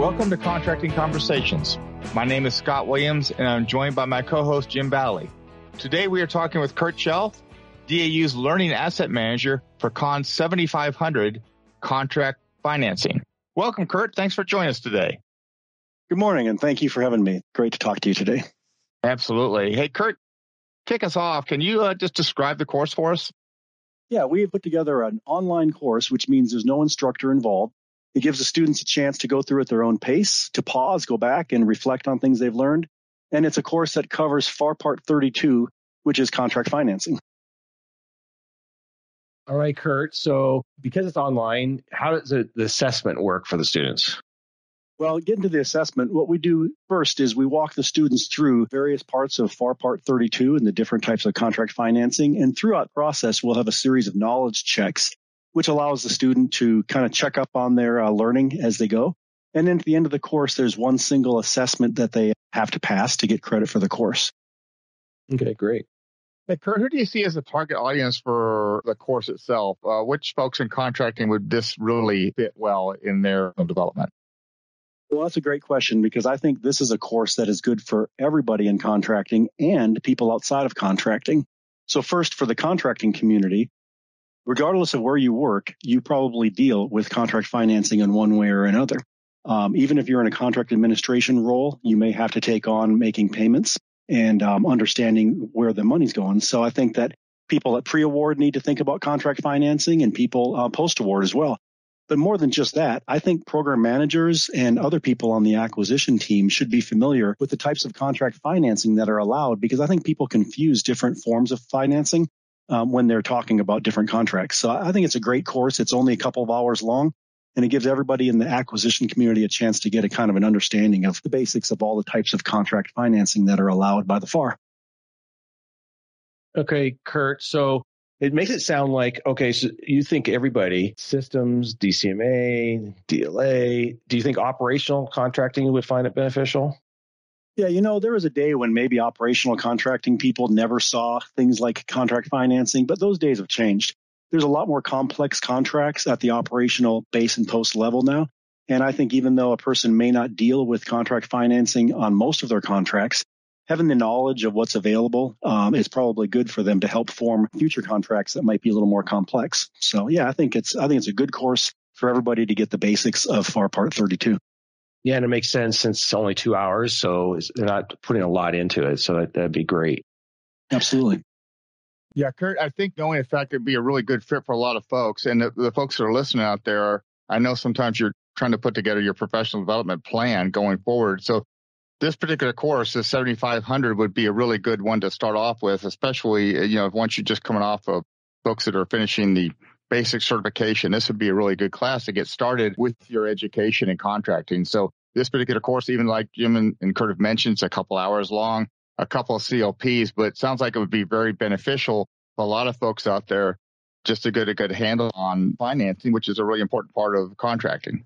welcome to Contracting Conversations. My name is Scott Williams, and I'm joined by my co-host Jim Bally. Today we are talking with Kurt Chelf, DAU's Learning Asset Manager for Con 7500 Contract Financing. Welcome, Kurt. Thanks for joining us today. Good morning, and thank you for having me. Great to talk to you today. Absolutely. Hey, Kurt, kick us off. Can you uh, just describe the course for us? Yeah, we have put together an online course, which means there's no instructor involved. It gives the students a chance to go through at their own pace, to pause, go back, and reflect on things they've learned. And it's a course that covers FAR Part 32, which is contract financing. All right, Kurt. So, because it's online, how does the assessment work for the students? Well, getting to the assessment, what we do first is we walk the students through various parts of FAR Part 32 and the different types of contract financing. And throughout the process, we'll have a series of knowledge checks, which allows the student to kind of check up on their uh, learning as they go. And then at the end of the course, there's one single assessment that they have to pass to get credit for the course. Okay, great. Hey, Kurt, who do you see as the target audience for the course itself? Uh, which folks in contracting would this really fit well in their development? Well, that's a great question because I think this is a course that is good for everybody in contracting and people outside of contracting. So first for the contracting community, regardless of where you work, you probably deal with contract financing in one way or another. Um, even if you're in a contract administration role, you may have to take on making payments and um, understanding where the money's going. So I think that people at pre-award need to think about contract financing and people uh, post-award as well. But more than just that, I think program managers and other people on the acquisition team should be familiar with the types of contract financing that are allowed because I think people confuse different forms of financing um, when they're talking about different contracts. So I think it's a great course. It's only a couple of hours long and it gives everybody in the acquisition community a chance to get a kind of an understanding of the basics of all the types of contract financing that are allowed by the FAR. Okay, Kurt. So it makes it sound like okay so you think everybody systems dcma dla do you think operational contracting would find it beneficial yeah you know there was a day when maybe operational contracting people never saw things like contract financing but those days have changed there's a lot more complex contracts at the operational base and post level now and i think even though a person may not deal with contract financing on most of their contracts having the knowledge of what's available um, is probably good for them to help form future contracts that might be a little more complex. So yeah, I think it's I think it's a good course for everybody to get the basics of FAR Part 32. Yeah, and it makes sense since it's only two hours, so they're not putting a lot into it. So that, that'd be great. Absolutely. Yeah, Kurt, I think knowing the fact it'd be a really good fit for a lot of folks, and the, the folks that are listening out there, are, I know sometimes you're trying to put together your professional development plan going forward. So this particular course, the 7500 would be a really good one to start off with, especially, uh, you know, once you're just coming off of folks that are finishing the basic certification, this would be a really good class to get started with your education in contracting. So this particular course, even like Jim and, and Kurt have mentioned, it's a couple hours long, a couple of CLPs, but it sounds like it would be very beneficial for a lot of folks out there just to get a good handle on financing, which is a really important part of contracting.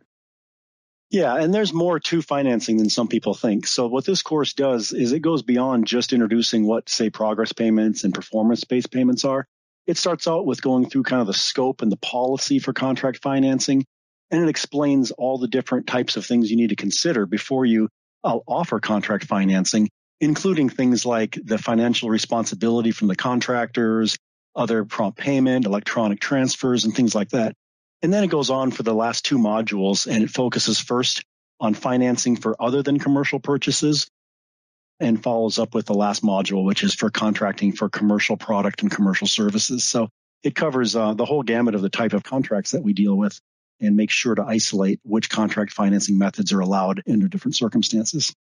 Yeah, and there's more to financing than some people think. So what this course does is it goes beyond just introducing what say progress payments and performance based payments are. It starts out with going through kind of the scope and the policy for contract financing and it explains all the different types of things you need to consider before you uh, offer contract financing, including things like the financial responsibility from the contractors, other prompt payment, electronic transfers, and things like that. And then it goes on for the last two modules and it focuses first on financing for other than commercial purchases and follows up with the last module, which is for contracting for commercial product and commercial services. So it covers uh, the whole gamut of the type of contracts that we deal with and makes sure to isolate which contract financing methods are allowed under different circumstances.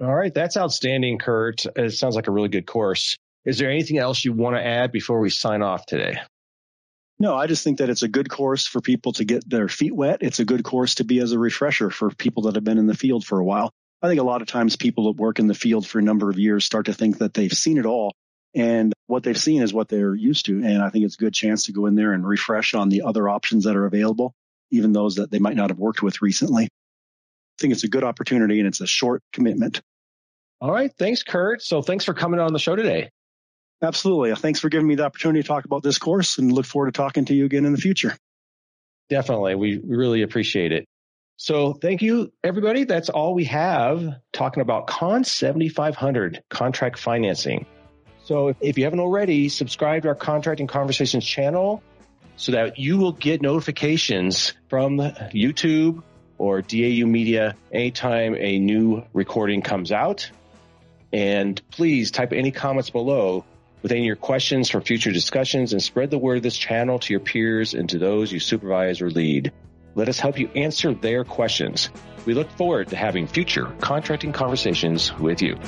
All right. That's outstanding, Kurt. It sounds like a really good course. Is there anything else you want to add before we sign off today? No, I just think that it's a good course for people to get their feet wet. It's a good course to be as a refresher for people that have been in the field for a while. I think a lot of times people that work in the field for a number of years start to think that they've seen it all and what they've seen is what they're used to. And I think it's a good chance to go in there and refresh on the other options that are available, even those that they might not have worked with recently. I think it's a good opportunity and it's a short commitment. All right. Thanks, Kurt. So thanks for coming on the show today. Absolutely. Thanks for giving me the opportunity to talk about this course and look forward to talking to you again in the future. Definitely. We really appreciate it. So thank you, everybody. That's all we have talking about Con 7500 contract financing. So if, you haven't already, subscribe to our Contracting Conversations channel so that you will get notifications from YouTube or DAU Media anytime a new recording comes out. And please type any comments below with any of your questions for future discussions and spread the word of this channel to your peers and to those you supervise or lead. Let us help you answer their questions. We look forward to having future contracting conversations with you.